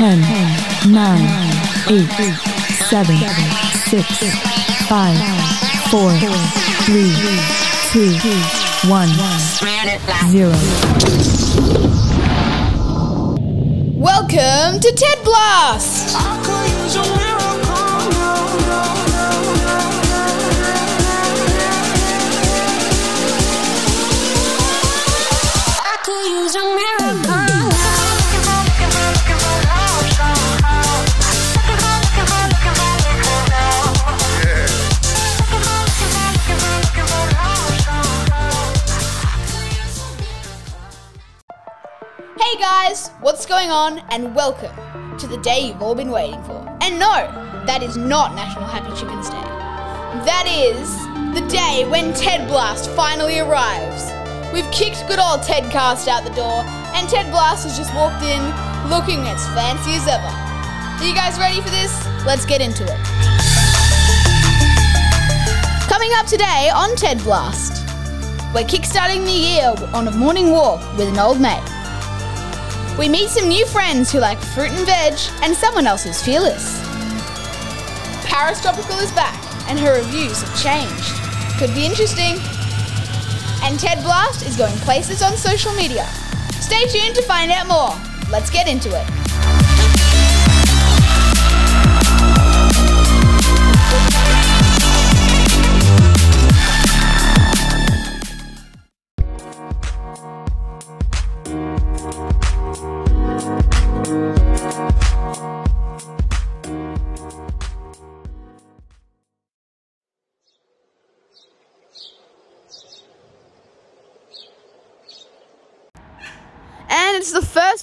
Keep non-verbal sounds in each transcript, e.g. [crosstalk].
10, 9, 8, 7, 6, 5, 4, 3, 2, 1, 0. Welcome to Ted Blast! Guys, what's going on? And welcome to the day you've all been waiting for. And no, that is not National Happy Chickens Day. That is the day when Ted Blast finally arrives. We've kicked good old Ted Cast out the door, and Ted Blast has just walked in looking as fancy as ever. Are you guys ready for this? Let's get into it. Coming up today on Ted Blast, we're kickstarting the year on a morning walk with an old mate. We meet some new friends who like fruit and veg, and someone else is fearless. Paris Tropical is back, and her reviews have changed. Could be interesting. And Ted Blast is going places on social media. Stay tuned to find out more. Let's get into it.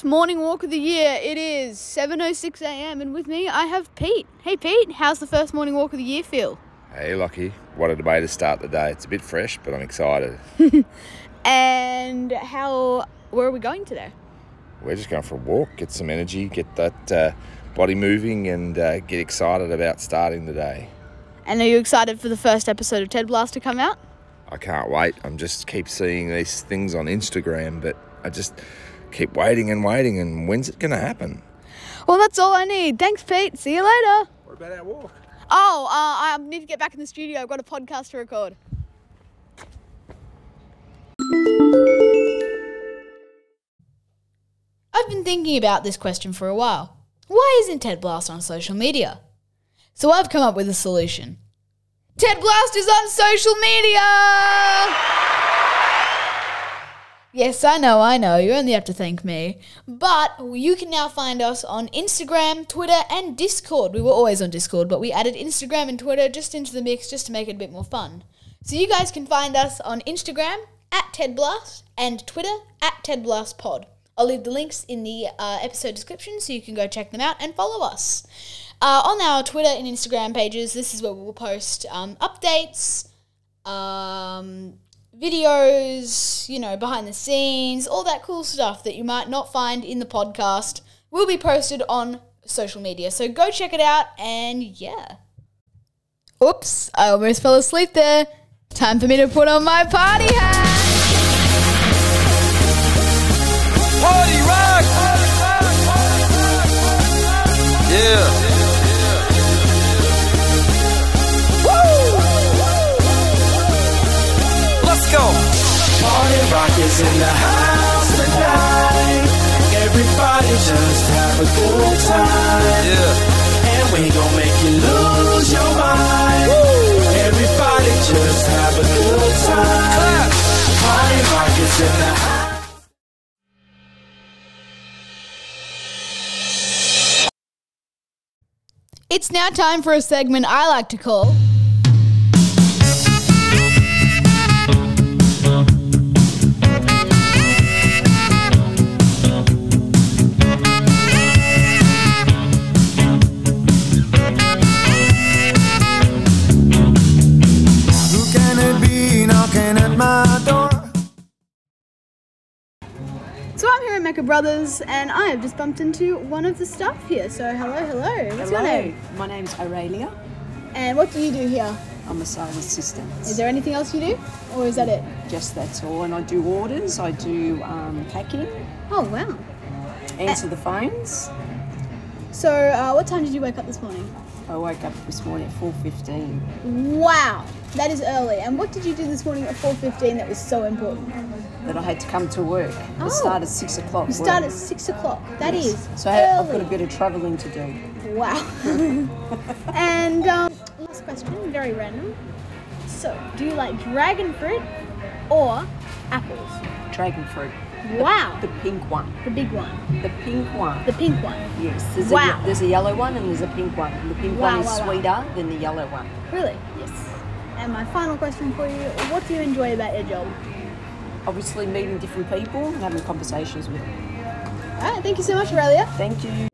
Morning walk of the year. It is 7:06 a.m. and with me I have Pete. Hey Pete, how's the first morning walk of the year feel? Hey, Lucky, What a way to start the day. It's a bit fresh, but I'm excited. [laughs] And how where are we going today? We're just going for a walk, get some energy, get that uh, body moving, and uh, get excited about starting the day. And are you excited for the first episode of Ted Blast to come out? I can't wait. I'm just keep seeing these things on Instagram, but I just keep waiting and waiting. And when's it going to happen? Well, that's all I need. Thanks, Pete. See you later. What about our walk? Oh, uh, I need to get back in the studio. I've got a podcast to record. I've been thinking about this question for a while. Why isn't Ted Blast on social media? So I've come up with a solution. Ted Blast is on social media! Yes, I know, I know. You only have to thank me. But you can now find us on Instagram, Twitter, and Discord. We were always on Discord, but we added Instagram and Twitter just into the mix just to make it a bit more fun. So you guys can find us on Instagram at Ted Blast and Twitter at Ted Blast Pod. I'll leave the links in the uh, episode description so you can go check them out and follow us. Uh, on our Twitter and Instagram pages, this is where we will post um, updates, um, videos, you know, behind the scenes, all that cool stuff that you might not find in the podcast will be posted on social media. So go check it out and yeah. Oops, I almost fell asleep there. Time for me to put on my party hat. Party rock! Yeah. Rock is in the house tonight. Everybody just have a good time. Yeah. And we gon' make you lose your mind. Everybody just have a good time. Clap. Party rock is in the house. It's now time for a segment I like to call. Brothers, and I have just bumped into one of the staff here. So hello, hello. What's your name? my name's Aurelia. And what do you do here? I'm a sales assistant. Is there anything else you do, or is that it? Just that's all. And I do orders, I do um, packing, Oh wow. answer the phones. So, uh, what time did you wake up this morning? I woke up this morning at 4.15. Wow, that is early. And what did you do this morning at 4.15 that was so important? That I had to come to work. Oh. I start at 6 o'clock. You start at 6 o'clock. That is So I, I've got a bit of travelling to do. Wow. [laughs] and um, last question, very random. So, do you like dragon fruit or apples? Dragon fruit. Wow, The pink one. the big one, The pink one. the pink one. Yes. There's, Wow. a, there's a yellow one and there's a pink one. And the pink Wow, one is wow, wow. sweeter than the yellow one. Really? Yes. And my final question for you: What do you enjoy about your job? Obviously meeting different people and having conversations with them. All right, thank you so much, Aurelia. Thank you.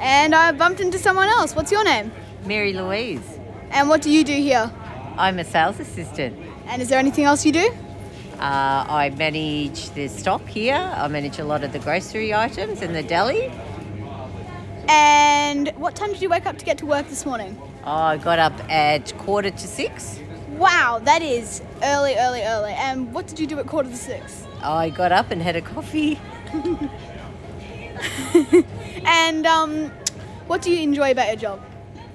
And I bumped into someone else. What's your name? Mary Louise. And what do you do here? I'm a sales assistant. And is there anything else you do? Uh, I manage the stock here. I manage a lot of the grocery items in the deli. And what time did you wake up to get to work this morning? I got up at quarter to six. Wow, that is early, early, early. And what did you do at quarter to six? I got up and had a coffee. [laughs] And um, what do you enjoy about your job?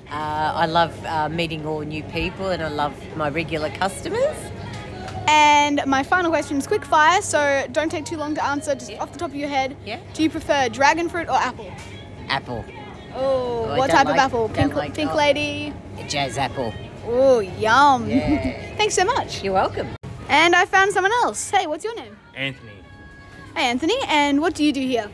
Uh, I love uh, meeting all new people and I love my regular customers. And my final question is quick fire, so don't take too long to answer, just off the top of your head. Yeah. Do you prefer dragon fruit or apple? Apple. Oh, what don't type of apple? Pink, like- pink oh. lady. Jazz apple. Oh, yum. Yeah. [laughs] Thanks so much. You're welcome. And I found someone else. Hey, what's your name? Anthony. Hey, Anthony. And what do you do here?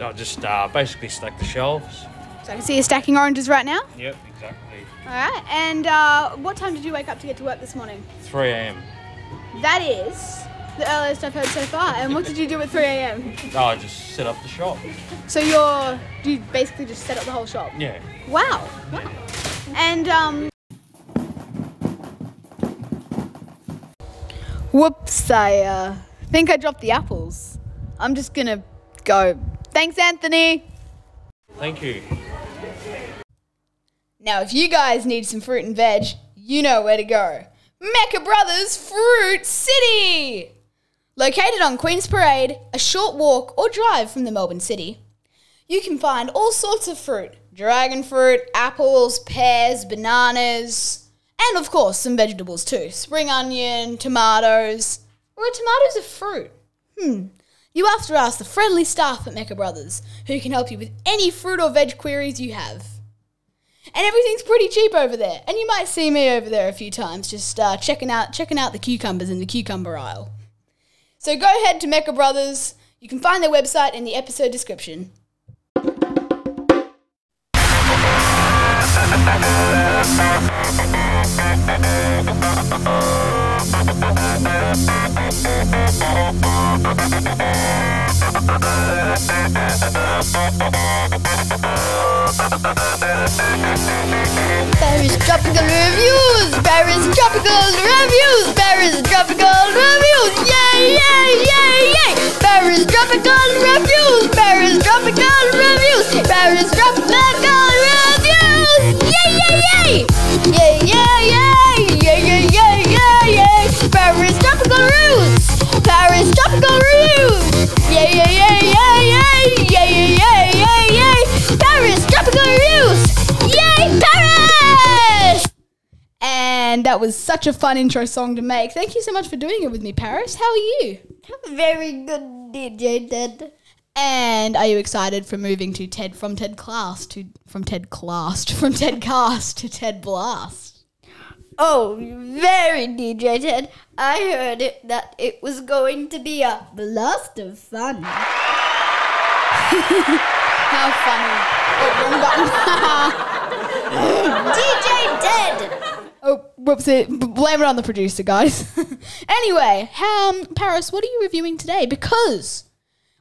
I just uh, basically stack the shelves. So I can see you stacking oranges right now. Yep, exactly. All right. And uh, what time did you wake up to get to work this morning? 3 a.m. That is the earliest I've heard so far. And what did you do at 3 a.m.? Oh, I just set up the shop. So you're you basically just set up the whole shop. Yeah. Wow. Wow. And um. Whoops! I uh, think I dropped the apples. I'm just gonna go. Thanks, Anthony. Thank you. Now, if you guys need some fruit and veg, you know where to go. Mecca Brothers Fruit City! Located on Queen's Parade, a short walk or drive from the Melbourne City, you can find all sorts of fruit dragon fruit, apples, pears, bananas, and of course some vegetables too spring onion, tomatoes. Or are tomatoes a fruit? Hmm. You have to ask the friendly staff at Mecca Brothers, who can help you with any fruit or veg queries you have. And everything's pretty cheap over there. And you might see me over there a few times, just uh, checking out checking out the cucumbers in the cucumber aisle. So go ahead to Mecca Brothers. You can find their website in the episode description. Paris Tropical Reviews! Paris Tropical Reviews! Paris Tropical Reviews! Yay, yay, yay, yay! Paris Tropical Reviews! Paris Tropical Reviews! Paris Tropical Reviews! Yay, yay, yay! Yay, yay, yay! Yay, yay, yay, yay, yay! Paris Tropical Reviews! Paris Tropical Reviews! Yay, yay, yay, yay, yay! Yay, yay, yay, yay, yay! Paris Tropical Reviews! Yay, Paris! And that was such a fun intro song to make. Thank you so much for doing it with me, Paris. How are you? Very good, DJ Ted. And are you excited for moving to Ted from Ted Class to from Ted Class from Ted Cast to Ted Blast? Oh, very DJ Ted. I heard it that it was going to be a blast of fun. [laughs] How funny! Oh. [laughs] DJ Ted. oh, whoopsie! Blame it on the producer, guys. [laughs] anyway, um, Paris, what are you reviewing today? Because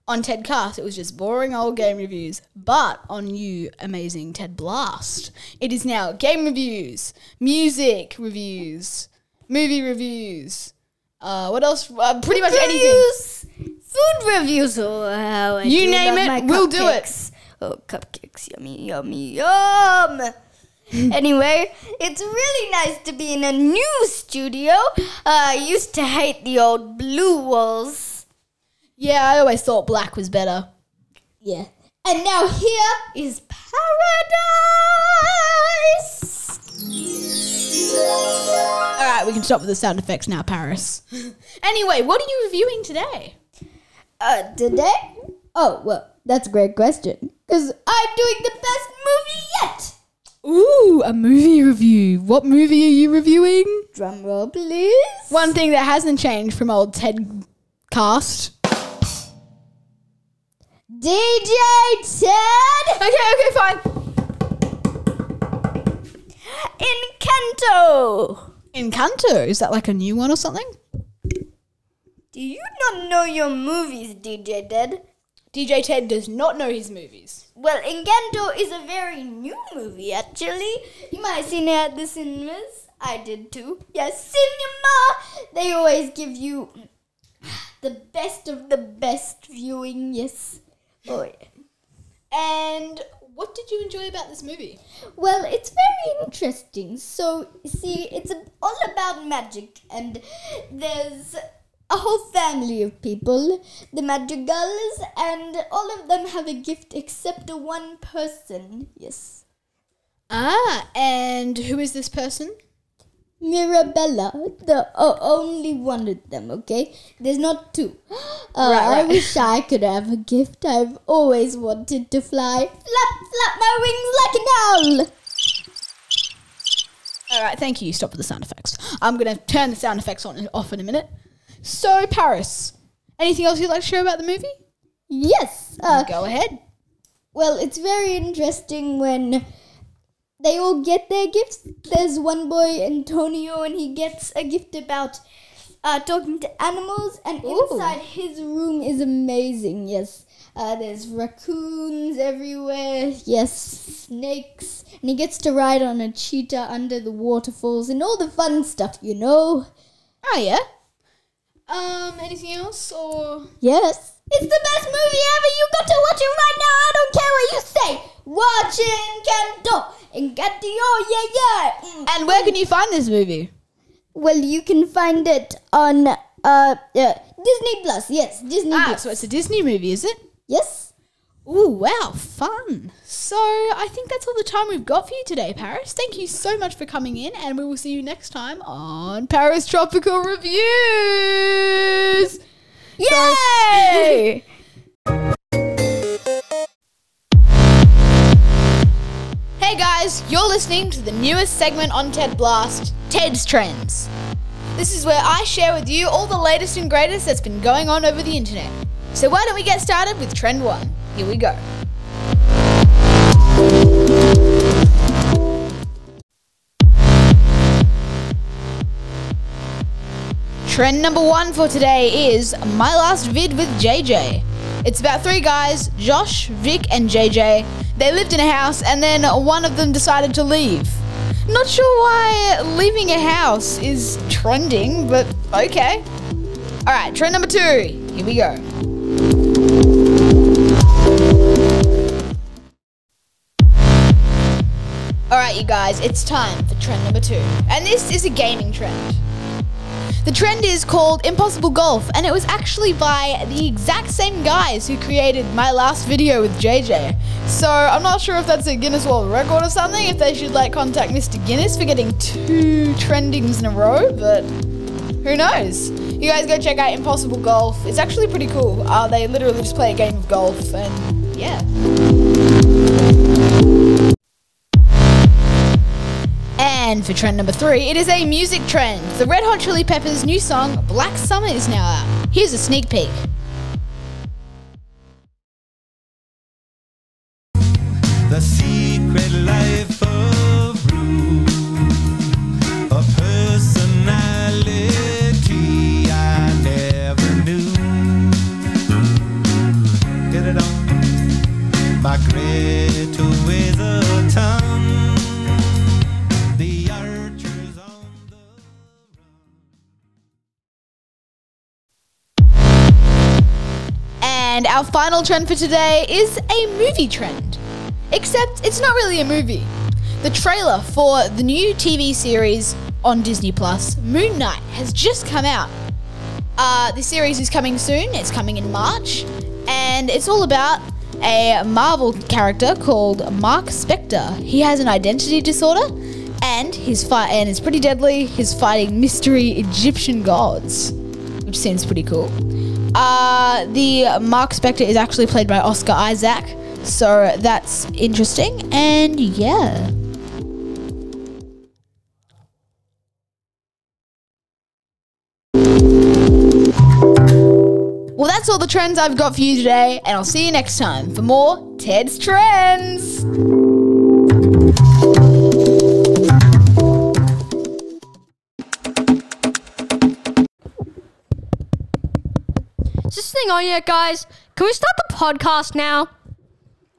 on Ted Cast, it was just boring old game reviews. But on you, amazing Ted Blast, it is now game reviews, music reviews, movie reviews. Uh, what else? Uh, pretty much anything. Reviews. Food reviews. Oh, how I You name it, we'll do it. Oh, cupcakes. Yummy, yummy, yum. [laughs] anyway, it's really nice to be in a new studio. Uh, I used to hate the old blue walls. Yeah, I always thought black was better. Yeah. And now here is paradise. All right, we can stop with the sound effects now, Paris. [laughs] anyway, what are you reviewing today? Uh, today? Oh, well, that's a great question. Because I'm doing the best movie yet. Ooh, a movie review. What movie are you reviewing? Drum roll, please. One thing that hasn't changed from old Ted Cast. DJ Ted Okay, okay, fine. Encanto. Encanto. Is that like a new one or something? Do you not know your movies, DJ Ted? DJ Ted does not know his movies. Well, Encanto is a very new movie, actually. You might have seen it at the cinemas. I did too. Yes, cinema! They always give you the best of the best viewing, yes. Oh, yeah. And what did you enjoy about this movie? Well, it's very interesting. So, see, it's all about magic, and there's a whole family of people, the Madrigals, and all of them have a gift except one person. Yes. Ah, and who is this person? Mirabella, the o- only one of them, okay? There's not two. [gasps] Uh, Right, I wish I could have a gift. I've always wanted to fly. Flap, flap my wings like an owl. All right, thank you. Stop with the sound effects. I'm going to turn the sound effects on and off in a minute. So, Paris, anything else you'd like to share about the movie? Yes. Uh, Go ahead. Well, it's very interesting when they all get their gifts. There's one boy, Antonio, and he gets a gift about uh, talking to animals, and Ooh. inside his room is amazing. Yes. Uh, there's raccoons everywhere. Yes, snakes. And he gets to ride on a cheetah under the waterfalls and all the fun stuff, you know? Oh, yeah. Um, anything else or Yes. It's the best movie ever. You got to watch it right now. I don't care what you say. Watch Encanto. Encanto, yeah, yeah. Mm. And where can you find this movie? Well, you can find it on uh, uh Disney Plus. Yes, Disney Ah, Plus. so it's a Disney movie, is it? yes. Ooh, wow, fun. So, I think that's all the time we've got for you today, Paris. Thank you so much for coming in, and we will see you next time on Paris Tropical Reviews. Yay! [laughs] guys, you're listening to the newest segment on TED Blast, Ted's Trends. This is where I share with you all the latest and greatest that's been going on over the internet. So why don't we get started with Trend 1? Here we go. Trend number one for today is My Last Vid with JJ. It's about three guys, Josh, Vik, and JJ. They lived in a house and then one of them decided to leave. Not sure why leaving a house is trending, but okay. Alright, trend number two. Here we go. Alright, you guys, it's time for trend number two. And this is a gaming trend. The trend is called Impossible Golf, and it was actually by the exact same guys who created my last video with JJ. So I'm not sure if that's a Guinness World Record or something, if they should like contact Mr. Guinness for getting two trendings in a row, but who knows? You guys go check out Impossible Golf. It's actually pretty cool. Uh, they literally just play a game of golf, and yeah. And for trend number three, it is a music trend. The Red Hot Chili Peppers' new song, Black Summer, is now out. Here's a sneak peek. And our final trend for today is a movie trend. Except it's not really a movie. The trailer for the new TV series on Disney Plus, Moon Knight, has just come out. Uh, the series is coming soon, it's coming in March, and it's all about a Marvel character called Mark Spector. He has an identity disorder, and his fight and it's pretty deadly. He's fighting mystery Egyptian gods, which seems pretty cool. Uh, the Mark Spector is actually played by Oscar Isaac, so that's interesting. And yeah. Well, that's all the trends I've got for you today, and I'll see you next time for more Ted's Trends. Thing on yet, guys? Can we start the podcast now?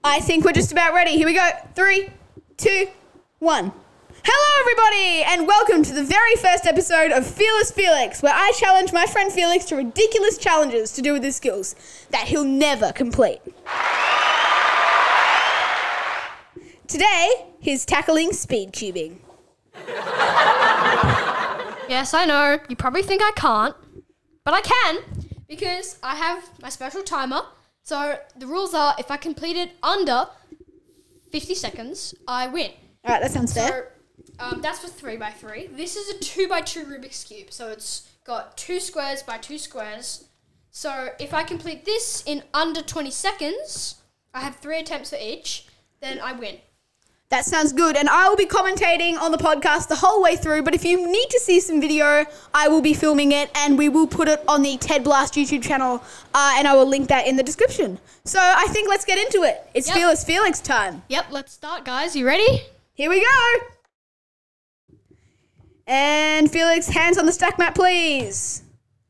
I think we're just about ready. Here we go. Three, two, one. Hello, everybody, and welcome to the very first episode of Fearless Felix, where I challenge my friend Felix to ridiculous challenges to do with his skills that he'll never complete. Today, he's tackling speed cubing. Yes, I know. You probably think I can't, but I can because I have my special timer. So the rules are if I complete it under 50 seconds, I win. All right, that sounds fair. So um, that's for 3 by 3 This is a 2 by 2 Rubik's Cube. So it's got two squares by two squares. So if I complete this in under 20 seconds, I have three attempts for each, then I win. That sounds good. And I will be commentating on the podcast the whole way through. But if you need to see some video, I will be filming it and we will put it on the Ted Blast YouTube channel. Uh, and I will link that in the description. So I think let's get into it. It's Yep. Fearless Felix time. Yep, let's start, guys. You ready? Here we go. And Felix, hands on the stack mat, please.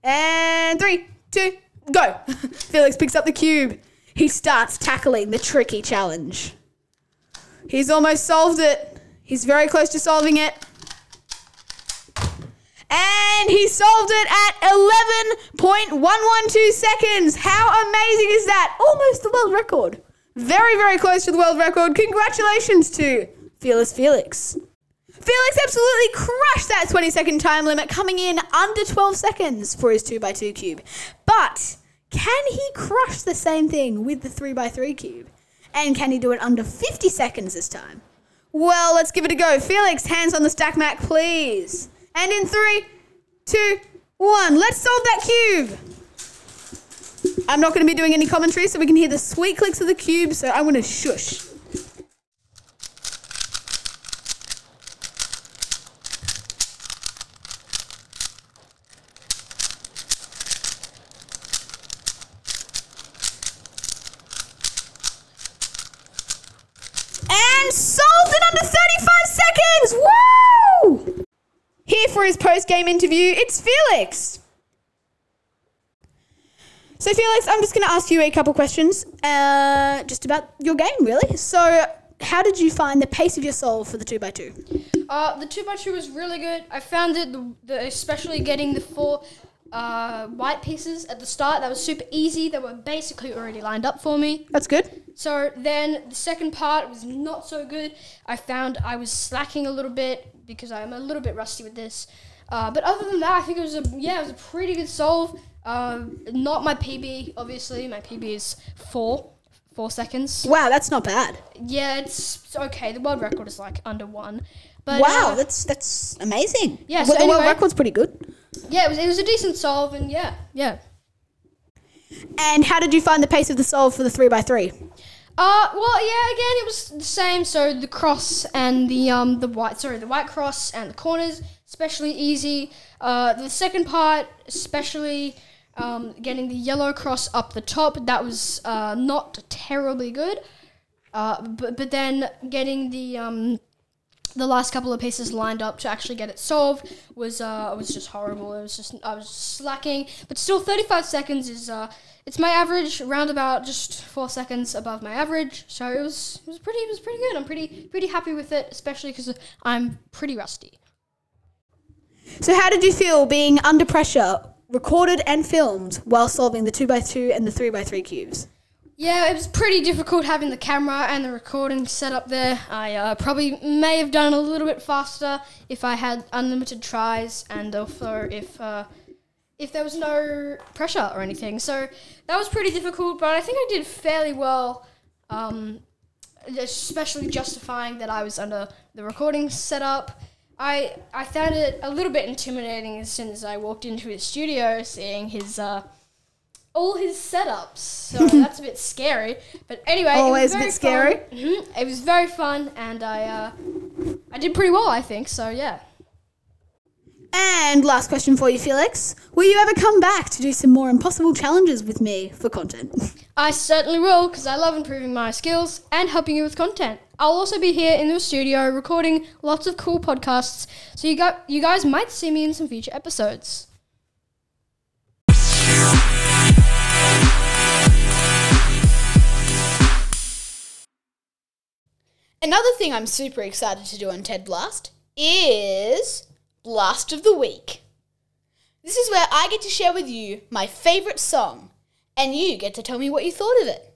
And three, two, go. [laughs] Felix picks up the cube. He starts tackling the tricky challenge. He's almost solved it. He's very close to solving it. And he solved it at 11.112 seconds. How amazing is that? Almost the world record. Very, very close to the world record. Congratulations to Fearless Felix. Felix absolutely crushed that 20 second time limit, coming in under 12 seconds for his 2x2 cube. But can he crush the same thing with the 3x3 cube? And can he do it under 50 seconds this time? Well, let's give it a go. Felix, hands on the stack mat, please. And in three, two, one, let's solve that cube. I'm not going to be doing any commentary so we can hear the sweet clicks of the cube, so I'm going to shush. And solved in under 35 seconds! Woo! Here for his post game interview, it's Felix. So, Felix, I'm just going to ask you a couple questions uh, just about your game, really. So, how did you find the pace of your soul for the 2x2? Uh, the two by two was really good. I found it, the, the, especially getting the four uh, white pieces at the start. That was super easy. They were basically already lined up for me. That's good. So then the second part was not so good. I found I was slacking a little bit because I'm a little bit rusty with this. Uh, but other than that, I think it was a yeah, it was a pretty good solve. Um, not my PB, obviously. My PB is four, four seconds. Wow, that's not bad. Yeah, it's it's okay. The world record is like under one. But wow, uh, that's that's amazing. Yeah, Well, so the world record's pretty good. yeah, it was it was a decent solve, and yeah, yeah. And how did you find the pace of the solve for the 3x3? Uh, well, yeah. Again, it was the same. So the cross and the um the white sorry the white cross and the corners especially easy. Uh, the second part especially um getting the yellow cross up the top that was uh not terribly good. Uh, but but then getting the um the last couple of pieces lined up to actually get it solved was uh was just horrible. It was just I was slacking, but still 35 seconds is uh it's my average round about just four seconds above my average. So it was it was pretty it was pretty good. I'm pretty pretty happy with it, especially because I'm pretty rusty. So, how did you feel being under pressure, recorded and filmed, while solving the 2x2 and the 3x3 cubes? Yeah, it was pretty difficult having the camera and the recording set up there. I uh, probably may have done a little bit faster if I had unlimited tries and also if uh, if there was no pressure or anything. So that was pretty difficult, but I think I did fairly well um, especially justifying that I was under the recording setup. I I found it a little bit intimidating as soon as I walked into his studio, seeing his uh, all his setups. So [laughs] that's a bit scary. But anyway, Always it a was bit very scary. Mhm. It was very fun, and I uh, I did pretty well, I think. So yeah. And last question for you, Felix. Will you ever come back to do some more impossible challenges with me for content? I certainly will, because I love improving my skills and helping you with content. I'll also be here in the studio recording lots of cool podcasts, so you got you guys might see me in some future episodes. Another thing I'm super excited to do on TED Blast is Blast of the Week. This is where I get to share with you my favourite song, and you get to tell me what you thought of it.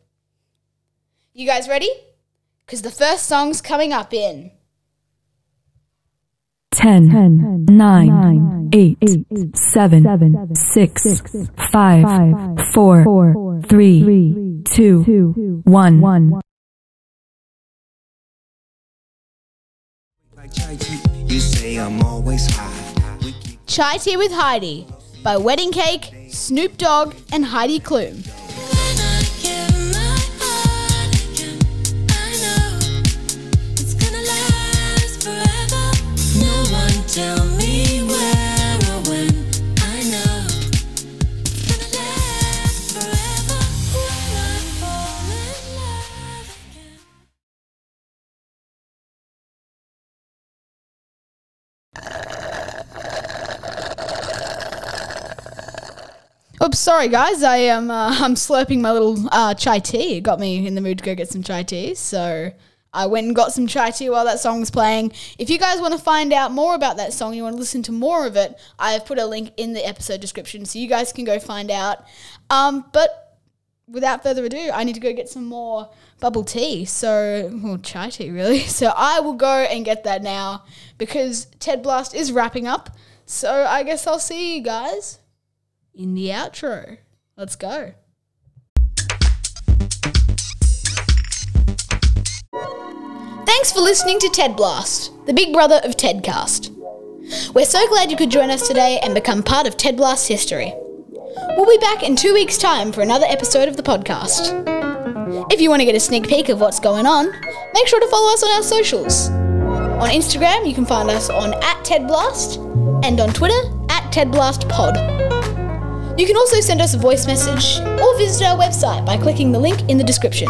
You guys ready? Because the first song's coming up in 10, 9, 8, 7, 6, 5, 4, 3, 2, 1. You say I'm always high. Chai Tea with Heidi by Wedding Cake, Snoop Dogg, and Heidi Klum. No one tell sorry guys. I am uh, [laughs] I'm slurping my little uh, chai tea. It got me in the mood to go get some chai tea. So I went and got some chai tea while that song was playing. If you guys want to find out more about that song, you want to listen to more of it, I have put a link in the episode description so you guys can go find out. Um, but without further ado, I need to go get some more bubble tea. So, well, chai tea really. [laughs] So I will go and get that now because Ted Blast is wrapping up. So I guess I'll see you guys in the outro. Let's go. Thanks for listening to TED Blast, the big brother of TEDcast. We're so glad you could join us today and become part of TED Blast's history. We'll be back in two weeks' time for another episode of the podcast. If you want to get a sneak peek of what's going on, make sure to follow us on our socials. On Instagram, you can find us on at TEDblast and on Twitter at TEDblastPod. You can also send us a voice message or visit our website by clicking the link in the description.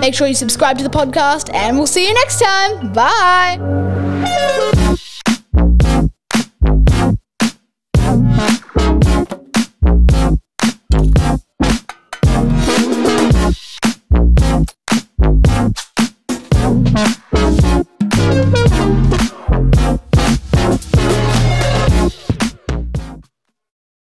Make sure you subscribe to the podcast, and we'll see you next time. Bye.